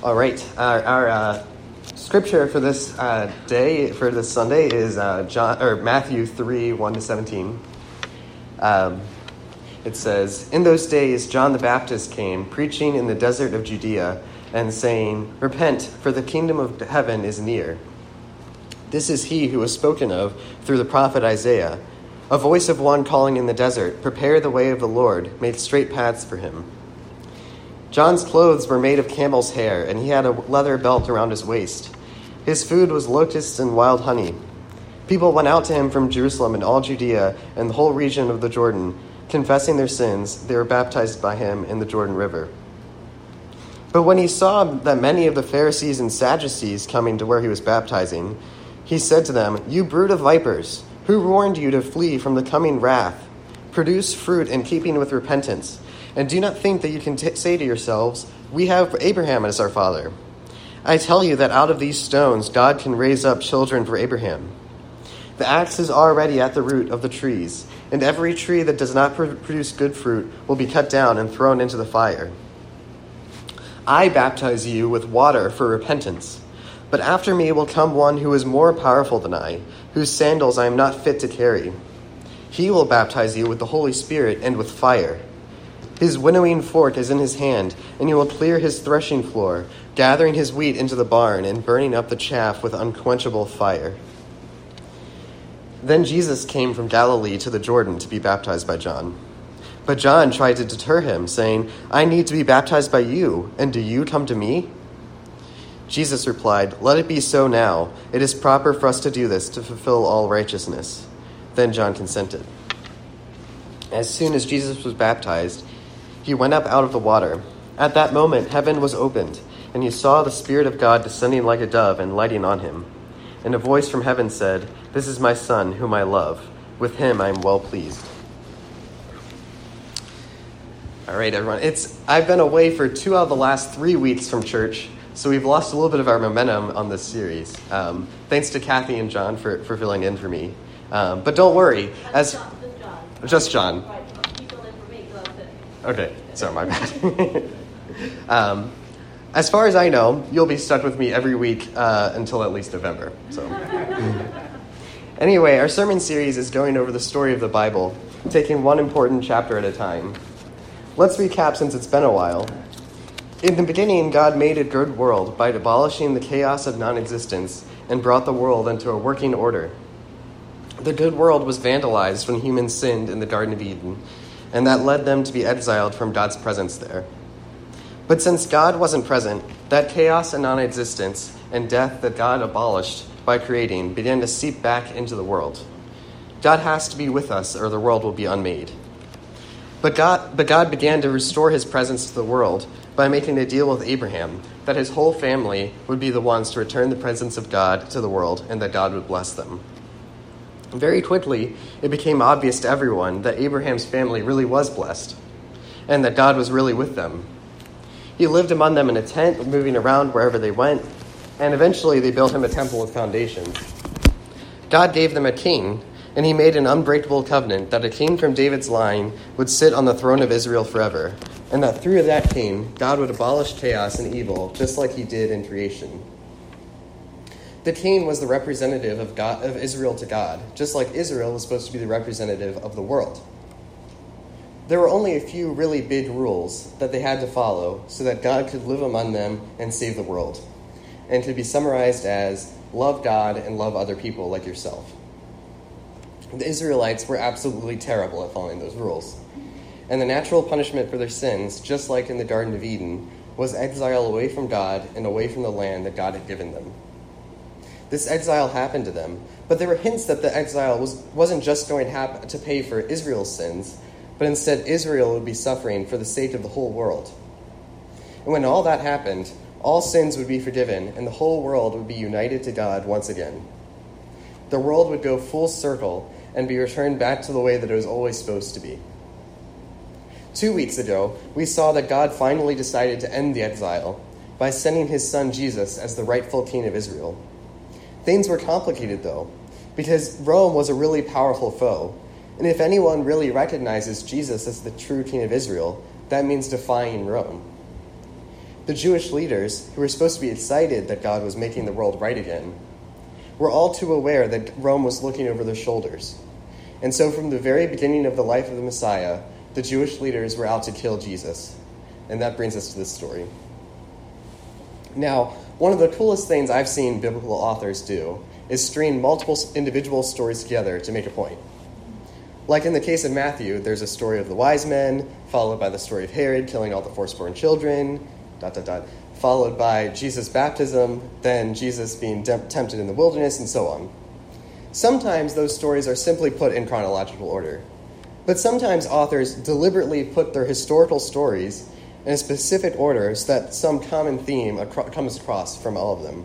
All right, our, our uh, scripture for this uh, day, for this Sunday, is uh, John or Matthew three one to seventeen. Um, it says, "In those days, John the Baptist came, preaching in the desert of Judea, and saying, Repent, for the kingdom of heaven is near. This is he who was spoken of through the prophet Isaiah, a voice of one calling in the desert, Prepare the way of the Lord, make straight paths for him." John's clothes were made of camel's hair, and he had a leather belt around his waist. His food was locusts and wild honey. People went out to him from Jerusalem and all Judea and the whole region of the Jordan, confessing their sins. They were baptized by him in the Jordan River. But when he saw that many of the Pharisees and Sadducees coming to where he was baptizing, he said to them, You brood of vipers, who warned you to flee from the coming wrath? Produce fruit in keeping with repentance. And do not think that you can t- say to yourselves, We have Abraham as our father. I tell you that out of these stones God can raise up children for Abraham. The axe is already at the root of the trees, and every tree that does not pr- produce good fruit will be cut down and thrown into the fire. I baptize you with water for repentance, but after me will come one who is more powerful than I, whose sandals I am not fit to carry. He will baptize you with the Holy Spirit and with fire. His winnowing fork is in his hand, and he will clear his threshing floor, gathering his wheat into the barn and burning up the chaff with unquenchable fire. Then Jesus came from Galilee to the Jordan to be baptized by John. But John tried to deter him, saying, I need to be baptized by you, and do you come to me? Jesus replied, Let it be so now. It is proper for us to do this to fulfill all righteousness. Then John consented. As soon as Jesus was baptized, he went up out of the water. At that moment, heaven was opened, and he saw the Spirit of God descending like a dove and lighting on him. And a voice from heaven said, This is my Son, whom I love. With him I am well pleased. All right, everyone. It's I've been away for two out of the last three weeks from church, so we've lost a little bit of our momentum on this series. Um, thanks to Kathy and John for, for filling in for me. Um, but don't worry, as just John. Okay, sorry, my bad. um, as far as I know, you'll be stuck with me every week uh, until at least November. So, anyway, our sermon series is going over the story of the Bible, taking one important chapter at a time. Let's recap since it's been a while. In the beginning, God made a good world by abolishing the chaos of non existence and brought the world into a working order. The good world was vandalized when humans sinned in the Garden of Eden and that led them to be exiled from God's presence there. But since God wasn't present, that chaos and non existence and death that God abolished by creating began to seep back into the world. God has to be with us, or the world will be unmade. But God, but God began to restore his presence to the world by making a deal with Abraham that his whole family would be the ones to return the presence of God to the world and that God would bless them. Very quickly, it became obvious to everyone that Abraham's family really was blessed and that God was really with them. He lived among them in a tent, moving around wherever they went, and eventually they built him a temple with foundations. God gave them a king, and he made an unbreakable covenant that a king from David's line would sit on the throne of Israel forever, and that through that king, God would abolish chaos and evil just like he did in creation. The king was the representative of, God, of Israel to God, just like Israel was supposed to be the representative of the world. There were only a few really big rules that they had to follow so that God could live among them and save the world, and could be summarized as love God and love other people like yourself. The Israelites were absolutely terrible at following those rules, and the natural punishment for their sins, just like in the Garden of Eden, was exile away from God and away from the land that God had given them. This exile happened to them, but there were hints that the exile was, wasn't just going to, to pay for Israel's sins, but instead Israel would be suffering for the sake of the whole world. And when all that happened, all sins would be forgiven, and the whole world would be united to God once again. The world would go full circle and be returned back to the way that it was always supposed to be. Two weeks ago, we saw that God finally decided to end the exile by sending his son Jesus as the rightful king of Israel. Things were complicated, though, because Rome was a really powerful foe. And if anyone really recognizes Jesus as the true king of Israel, that means defying Rome. the Jewish leaders, who were supposed to be excited that God was making the world right again, were all too aware that Rome was looking over their shoulders. And so, from the very beginning of the life of the Messiah, the Jewish leaders were out to kill Jesus. And that brings us to this story. Now, one of the coolest things I've seen biblical authors do is string multiple individual stories together to make a point. Like in the case of Matthew, there's a story of the wise men, followed by the story of Herod killing all the firstborn children, dot, dot, dot, followed by Jesus' baptism, then Jesus being de- tempted in the wilderness, and so on. Sometimes those stories are simply put in chronological order, but sometimes authors deliberately put their historical stories in a specific order so that some common theme acro- comes across from all of them.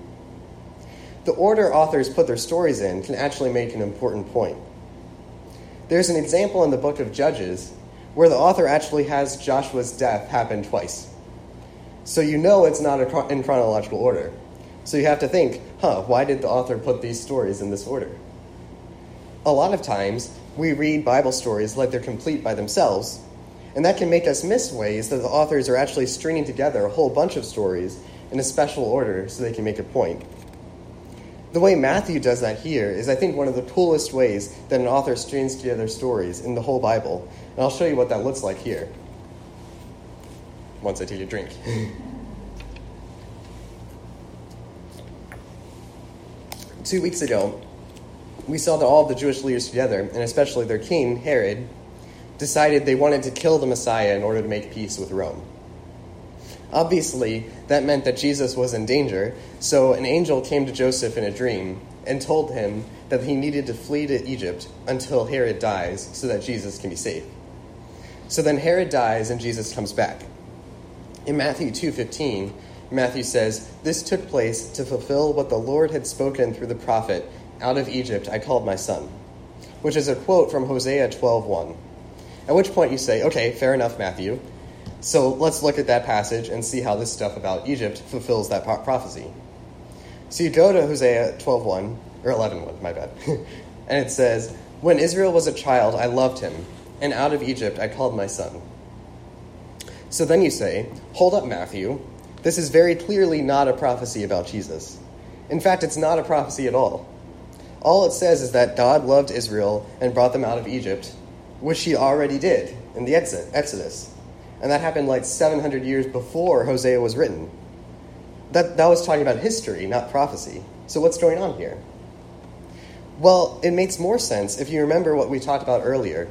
The order authors put their stories in can actually make an important point. There's an example in the book of Judges where the author actually has Joshua's death happen twice. So you know it's not in chronological order. So you have to think, huh, why did the author put these stories in this order? A lot of times, we read Bible stories like they're complete by themselves, and that can make us miss ways that the authors are actually stringing together a whole bunch of stories in a special order so they can make a point. The way Matthew does that here is, I think, one of the coolest ways that an author strings together stories in the whole Bible. And I'll show you what that looks like here once I take a drink. Two weeks ago, we saw that all of the Jewish leaders together, and especially their king, Herod, decided they wanted to kill the Messiah in order to make peace with Rome. Obviously, that meant that Jesus was in danger, so an angel came to Joseph in a dream and told him that he needed to flee to Egypt until Herod dies so that Jesus can be safe. So then Herod dies and Jesus comes back. In Matthew 2:15, Matthew says, "This took place to fulfill what the Lord had spoken through the prophet, out of Egypt I called my son." Which is a quote from Hosea 12:1. At which point you say, "Okay, fair enough, Matthew. So let's look at that passage and see how this stuff about Egypt fulfills that prophecy." So you go to Hosea 12:1 or 11:1, my bad. and it says, "When Israel was a child, I loved him, and out of Egypt I called my son." So then you say, hold up, Matthew. This is very clearly not a prophecy about Jesus. In fact, it's not a prophecy at all. All it says is that God loved Israel and brought them out of Egypt, which he already did in the Exodus. And that happened like 700 years before Hosea was written. That, that was talking about history, not prophecy. So what's going on here? Well, it makes more sense if you remember what we talked about earlier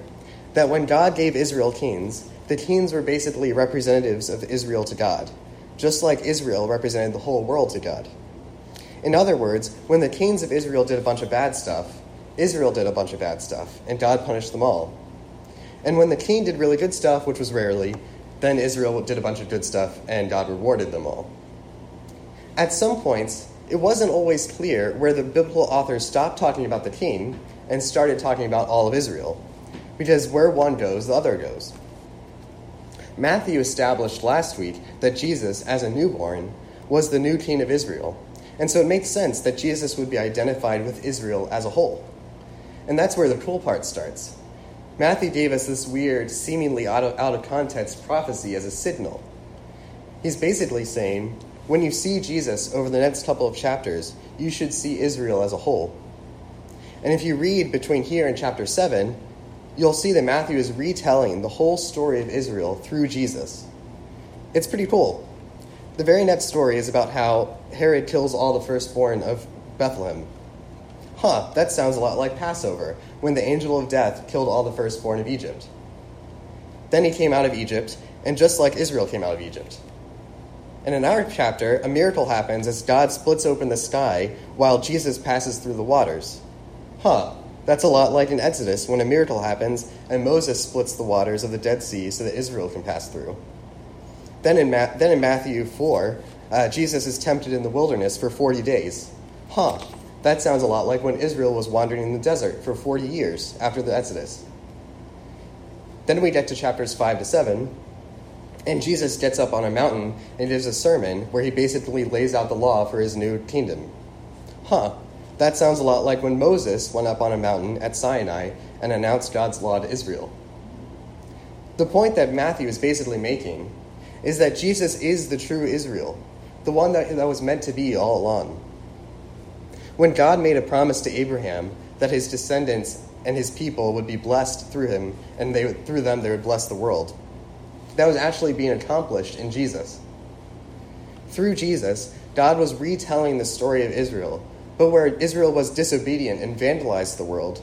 that when God gave Israel kings, the kings were basically representatives of Israel to God, just like Israel represented the whole world to God. In other words, when the kings of Israel did a bunch of bad stuff, Israel did a bunch of bad stuff, and God punished them all. And when the king did really good stuff, which was rarely, then Israel did a bunch of good stuff, and God rewarded them all. At some points, it wasn't always clear where the biblical authors stopped talking about the king and started talking about all of Israel, because where one goes, the other goes. Matthew established last week that Jesus, as a newborn, was the new king of Israel. And so it makes sense that Jesus would be identified with Israel as a whole. And that's where the cool part starts. Matthew gave us this weird, seemingly out of, out of context prophecy as a signal. He's basically saying, when you see Jesus over the next couple of chapters, you should see Israel as a whole. And if you read between here and chapter 7, you'll see that Matthew is retelling the whole story of Israel through Jesus. It's pretty cool. The very next story is about how Herod kills all the firstborn of Bethlehem. Huh, that sounds a lot like Passover, when the angel of death killed all the firstborn of Egypt. Then he came out of Egypt, and just like Israel came out of Egypt. And in our chapter, a miracle happens as God splits open the sky while Jesus passes through the waters. Huh, that's a lot like in Exodus when a miracle happens and Moses splits the waters of the Dead Sea so that Israel can pass through. Then in, Ma- then in Matthew 4, uh, Jesus is tempted in the wilderness for 40 days. Huh, that sounds a lot like when Israel was wandering in the desert for 40 years after the Exodus. Then we get to chapters 5 to 7, and Jesus gets up on a mountain and gives a sermon where he basically lays out the law for his new kingdom. Huh, that sounds a lot like when Moses went up on a mountain at Sinai and announced God's law to Israel. The point that Matthew is basically making is that Jesus is the true Israel, the one that, that was meant to be all along. When God made a promise to Abraham that his descendants and his people would be blessed through him, and they, through them they would bless the world, that was actually being accomplished in Jesus. Through Jesus, God was retelling the story of Israel, but where Israel was disobedient and vandalized the world,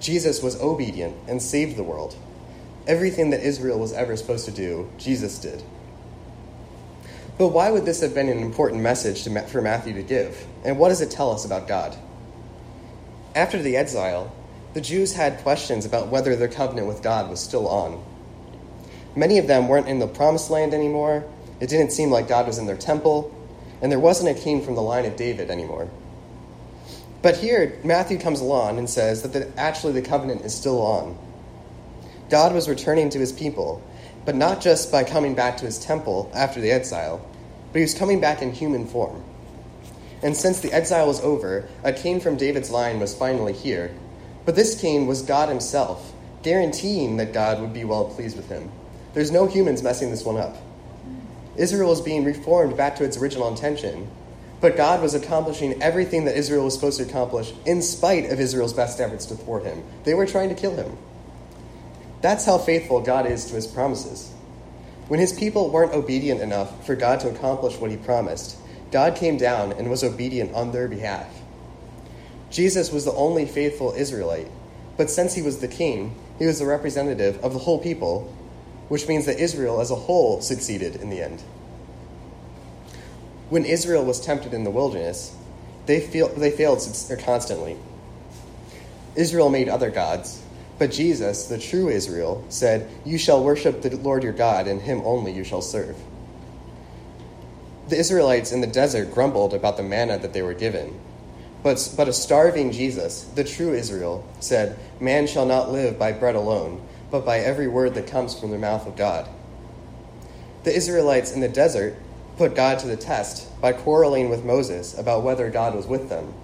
Jesus was obedient and saved the world. Everything that Israel was ever supposed to do, Jesus did. But why would this have been an important message to, for Matthew to give? And what does it tell us about God? After the exile, the Jews had questions about whether their covenant with God was still on. Many of them weren't in the promised land anymore, it didn't seem like God was in their temple, and there wasn't a king from the line of David anymore. But here, Matthew comes along and says that the, actually the covenant is still on. God was returning to his people, but not just by coming back to his temple after the exile, but he was coming back in human form. And since the exile was over, a king from David's line was finally here. But this king was God himself, guaranteeing that God would be well pleased with him. There's no humans messing this one up. Israel was being reformed back to its original intention, but God was accomplishing everything that Israel was supposed to accomplish in spite of Israel's best efforts to thwart him. They were trying to kill him. That's how faithful God is to his promises. When his people weren't obedient enough for God to accomplish what he promised, God came down and was obedient on their behalf. Jesus was the only faithful Israelite, but since he was the king, he was the representative of the whole people, which means that Israel as a whole succeeded in the end. When Israel was tempted in the wilderness, they, failed constantly. Israel made other gods, but Jesus, the true Israel, said, You shall worship the Lord your God, and him only you shall serve. The Israelites in the desert grumbled about the manna that they were given. But, but a starving Jesus, the true Israel, said, Man shall not live by bread alone, but by every word that comes from the mouth of God. The Israelites in the desert put God to the test by quarreling with Moses about whether God was with them.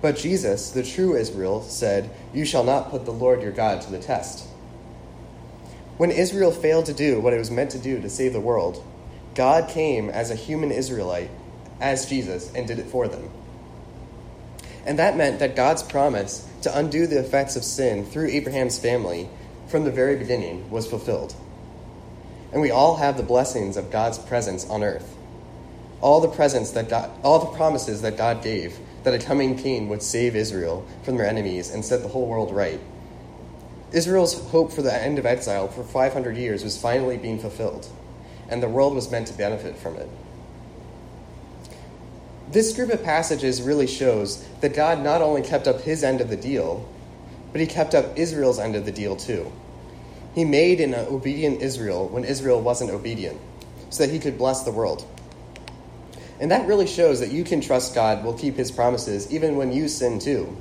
But Jesus, the true Israel, said, You shall not put the Lord your God to the test. When Israel failed to do what it was meant to do to save the world, God came as a human Israelite, as Jesus, and did it for them. And that meant that God's promise to undo the effects of sin through Abraham's family from the very beginning was fulfilled and we all have the blessings of God's presence on earth. All the presents that God, all the promises that God gave that a coming king would save Israel from their enemies and set the whole world right. Israel's hope for the end of exile for 500 years was finally being fulfilled, and the world was meant to benefit from it. This group of passages really shows that God not only kept up his end of the deal, but he kept up Israel's end of the deal too. He made an obedient Israel when Israel wasn't obedient, so that he could bless the world. And that really shows that you can trust God will keep his promises even when you sin too.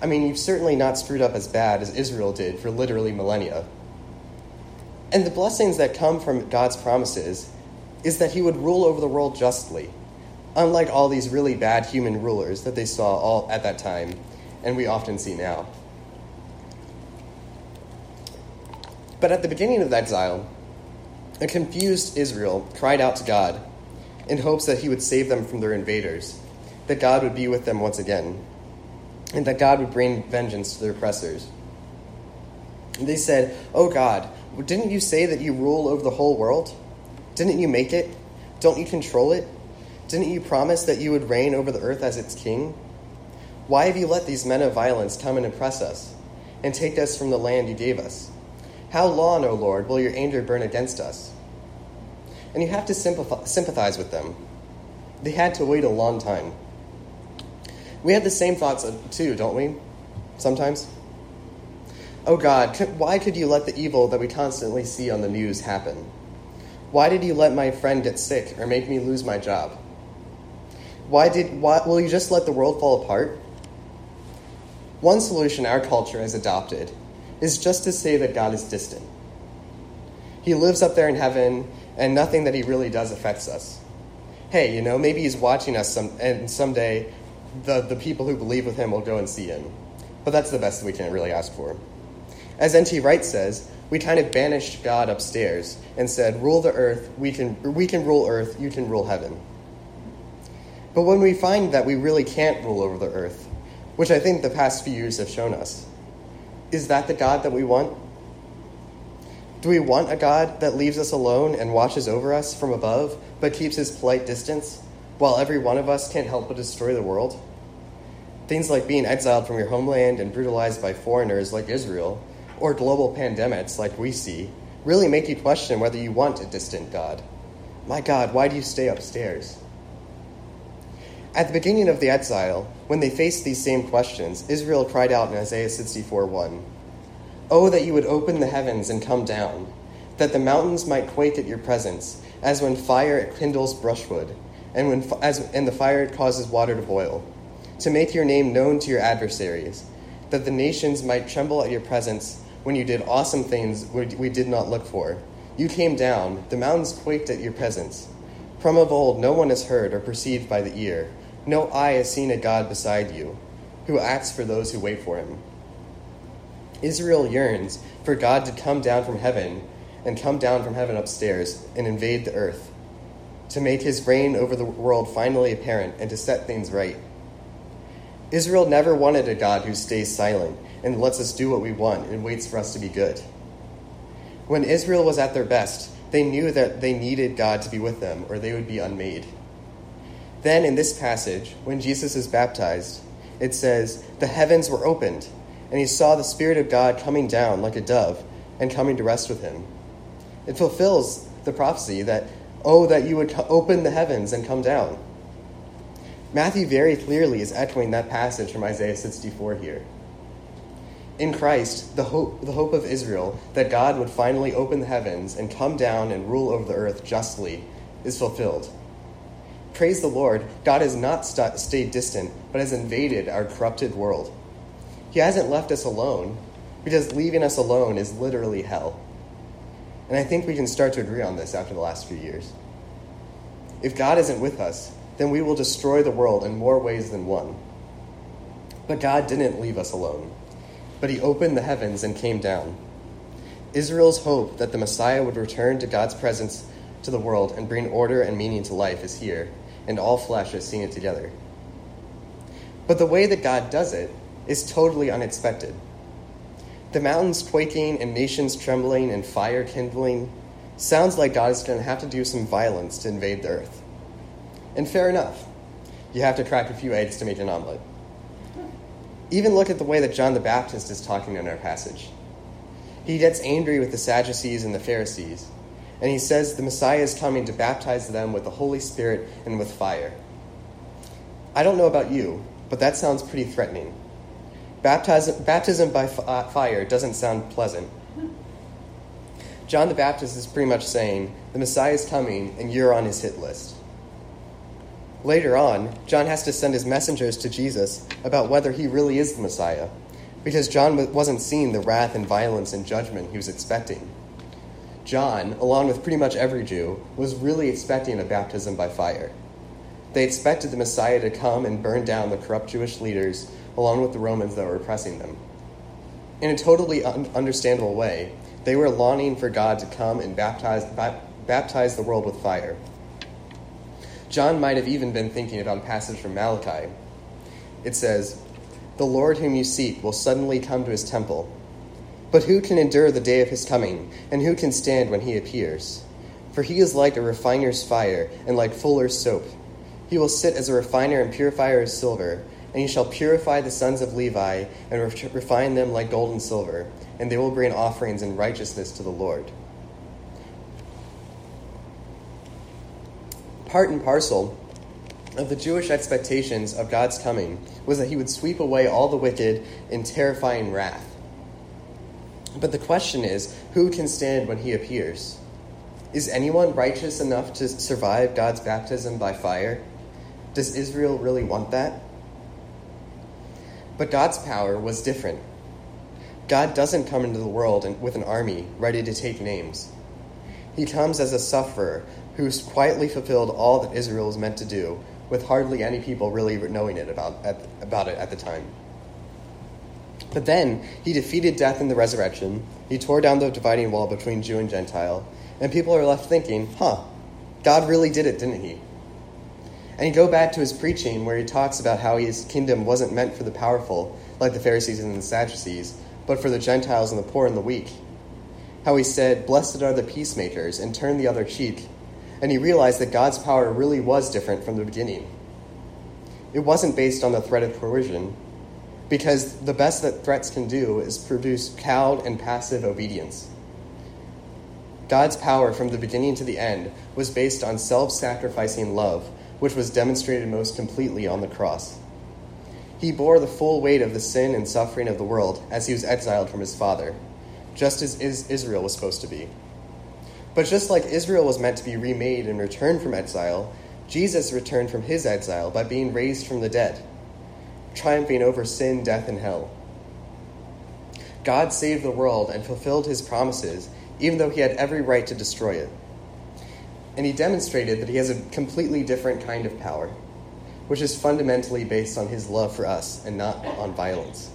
I mean, you've certainly not screwed up as bad as Israel did for literally millennia. And the blessings that come from God's promises is that he would rule over the world justly, unlike all these really bad human rulers that they saw all at that time and we often see now. But at the beginning of the exile, a confused Israel cried out to God in hopes that he would save them from their invaders, that God would be with them once again, and that God would bring vengeance to their oppressors. And they said, Oh God, didn't you say that you rule over the whole world? Didn't you make it? Don't you control it? Didn't you promise that you would reign over the earth as its king? Why have you let these men of violence come and oppress us, and take us from the land you gave us? How long, O Lord, will your anger burn against us? And you have to sympathize with them. They had to wait a long time. We have the same thoughts uh, too, don't we? Sometimes. Oh God, why could you let the evil that we constantly see on the news happen? Why did you let my friend get sick or make me lose my job? Why did why, will you just let the world fall apart? One solution our culture has adopted is just to say that God is distant. He lives up there in heaven, and nothing that he really does affects us. Hey, you know, maybe he's watching us, some, and someday the, the people who believe with him will go and see him. But that's the best we can really ask for. As N.T. Wright says, we kind of banished God upstairs and said, Rule the earth, we can, we can rule earth, you can rule heaven. But when we find that we really can't rule over the earth, which I think the past few years have shown us, is that the God that we want? Do we want a God that leaves us alone and watches over us from above, but keeps his polite distance, while every one of us can't help but destroy the world? Things like being exiled from your homeland and brutalized by foreigners like Israel, or global pandemics like we see, really make you question whether you want a distant God. My God, why do you stay upstairs? At the beginning of the exile, when they faced these same questions, Israel cried out in Isaiah 64 1, Oh, that you would open the heavens and come down, that the mountains might quake at your presence, as when fire kindles brushwood, and, when, as, and the fire causes water to boil, to make your name known to your adversaries, that the nations might tremble at your presence when you did awesome things we did not look for. You came down, the mountains quaked at your presence. From of old, no one has heard or perceived by the ear no eye has seen a God beside you, who acts for those who wait for him. Israel yearns for God to come down from heaven and come down from heaven upstairs and invade the earth, to make his reign over the world finally apparent and to set things right. Israel never wanted a God who stays silent and lets us do what we want and waits for us to be good. When Israel was at their best, they knew that they needed God to be with them or they would be unmade. Then, in this passage, when Jesus is baptized, it says, The heavens were opened, and he saw the Spirit of God coming down like a dove and coming to rest with him. It fulfills the prophecy that, Oh, that you would open the heavens and come down. Matthew very clearly is echoing that passage from Isaiah 64 here. In Christ, the hope, the hope of Israel that God would finally open the heavens and come down and rule over the earth justly is fulfilled. Praise the Lord, God has not st- stayed distant, but has invaded our corrupted world. He hasn't left us alone, because leaving us alone is literally hell. And I think we can start to agree on this after the last few years. If God isn't with us, then we will destroy the world in more ways than one. But God didn't leave us alone, but He opened the heavens and came down. Israel's hope that the Messiah would return to God's presence to the world and bring order and meaning to life is here and all flesh has seen it together. But the way that God does it is totally unexpected. The mountains quaking and nations trembling and fire kindling sounds like God is going to have to do some violence to invade the earth. And fair enough. You have to crack a few eggs to make an omelet. Even look at the way that John the Baptist is talking in our passage. He gets angry with the Sadducees and the Pharisees and he says the Messiah is coming to baptize them with the Holy Spirit and with fire. I don't know about you, but that sounds pretty threatening. Baptism, baptism by uh, fire doesn't sound pleasant. John the Baptist is pretty much saying, the Messiah is coming and you're on his hit list. Later on, John has to send his messengers to Jesus about whether he really is the Messiah, because John wasn't seeing the wrath and violence and judgment he was expecting. John, along with pretty much every Jew, was really expecting a baptism by fire. They expected the Messiah to come and burn down the corrupt Jewish leaders along with the Romans that were oppressing them. In a totally un- understandable way, they were longing for God to come and baptize, ba- baptize the world with fire. John might have even been thinking about a passage from Malachi. It says, The Lord whom you seek will suddenly come to his temple but who can endure the day of his coming, and who can stand when he appears? For he is like a refiner's fire, and like fuller's soap. He will sit as a refiner and purifier of silver, and he shall purify the sons of Levi, and refine them like gold and silver, and they will bring offerings in righteousness to the Lord. Part and parcel of the Jewish expectations of God's coming was that he would sweep away all the wicked in terrifying wrath. But the question is who can stand when he appears? Is anyone righteous enough to survive God's baptism by fire? Does Israel really want that? But God's power was different. God doesn't come into the world with an army ready to take names. He comes as a sufferer who's quietly fulfilled all that Israel is meant to do, with hardly any people really knowing it about, at, about it at the time. But then he defeated death in the resurrection. He tore down the dividing wall between Jew and Gentile. And people are left thinking, huh, God really did it, didn't he? And you go back to his preaching where he talks about how his kingdom wasn't meant for the powerful, like the Pharisees and the Sadducees, but for the Gentiles and the poor and the weak. How he said, Blessed are the peacemakers, and turn the other cheek. And he realized that God's power really was different from the beginning. It wasn't based on the threat of coercion, because the best that threats can do is produce cowed and passive obedience. God's power from the beginning to the end was based on self sacrificing love, which was demonstrated most completely on the cross. He bore the full weight of the sin and suffering of the world as he was exiled from his father, just as Israel was supposed to be. But just like Israel was meant to be remade and returned from exile, Jesus returned from his exile by being raised from the dead triumphing over sin, death, and hell. God saved the world and fulfilled his promises, even though he had every right to destroy it. And he demonstrated that he has a completely different kind of power, which is fundamentally based on his love for us and not on violence.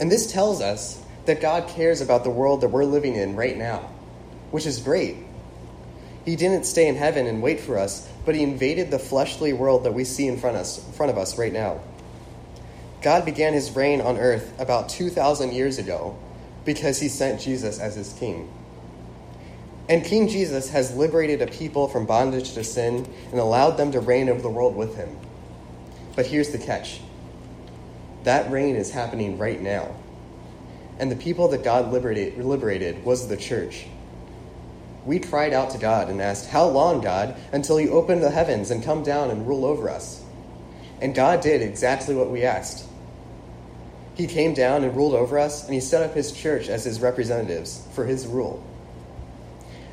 And this tells us that God cares about the world that we're living in right now, which is great. He didn't stay in heaven and wait for us, but he invaded the fleshly world that we see in front of us, in front of us right now. God began his reign on earth about 2,000 years ago because he sent Jesus as his king. And King Jesus has liberated a people from bondage to sin and allowed them to reign over the world with him. But here's the catch that reign is happening right now. And the people that God liberated, liberated was the church. We cried out to God and asked, How long, God, until you open the heavens and come down and rule over us? And God did exactly what we asked. He came down and ruled over us, and he set up his church as his representatives for his rule.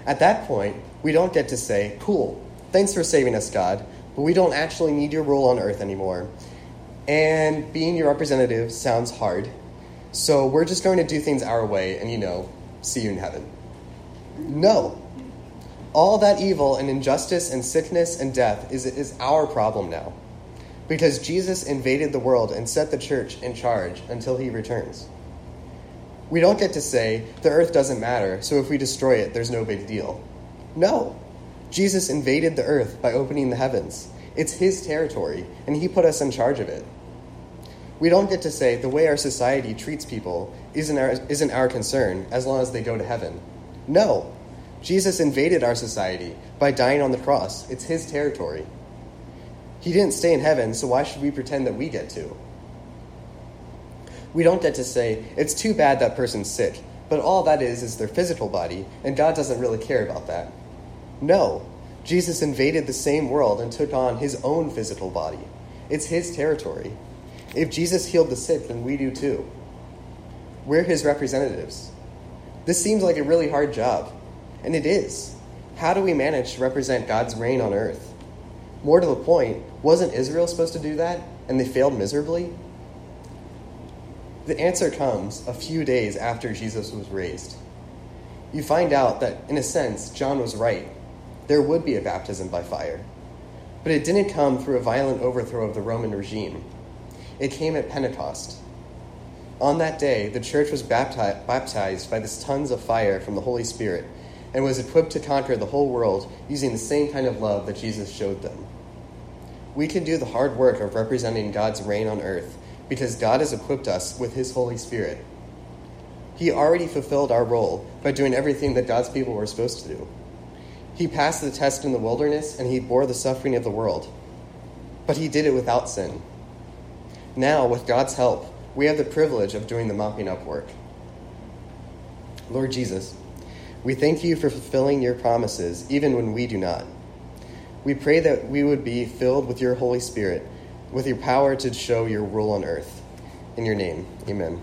At that point, we don't get to say, Cool, thanks for saving us, God, but we don't actually need your rule on earth anymore. And being your representative sounds hard, so we're just going to do things our way and, you know, see you in heaven. No. All that evil and injustice and sickness and death is, is our problem now because Jesus invaded the world and set the church in charge until he returns. We don't get to say, the earth doesn't matter, so if we destroy it, there's no big deal. No. Jesus invaded the earth by opening the heavens. It's his territory, and he put us in charge of it. We don't get to say the way our society treats people isn't our, isn't our concern as long as they go to heaven. No. Jesus invaded our society by dying on the cross. It's his territory. He didn't stay in heaven, so why should we pretend that we get to? We don't get to say, it's too bad that person's sick, but all that is is their physical body, and God doesn't really care about that. No, Jesus invaded the same world and took on his own physical body. It's his territory. If Jesus healed the sick, then we do too. We're his representatives. This seems like a really hard job, and it is. How do we manage to represent God's reign on earth? More to the point, wasn't Israel supposed to do that and they failed miserably? The answer comes a few days after Jesus was raised. You find out that, in a sense, John was right. There would be a baptism by fire. But it didn't come through a violent overthrow of the Roman regime, it came at Pentecost. On that day, the church was baptized by this tons of fire from the Holy Spirit and was equipped to conquer the whole world using the same kind of love that Jesus showed them. We can do the hard work of representing God's reign on earth because God has equipped us with His Holy Spirit. He already fulfilled our role by doing everything that God's people were supposed to do. He passed the test in the wilderness and he bore the suffering of the world. But he did it without sin. Now, with God's help, we have the privilege of doing the mopping up work. Lord Jesus, we thank you for fulfilling your promises even when we do not. We pray that we would be filled with your Holy Spirit, with your power to show your rule on earth. In your name, amen.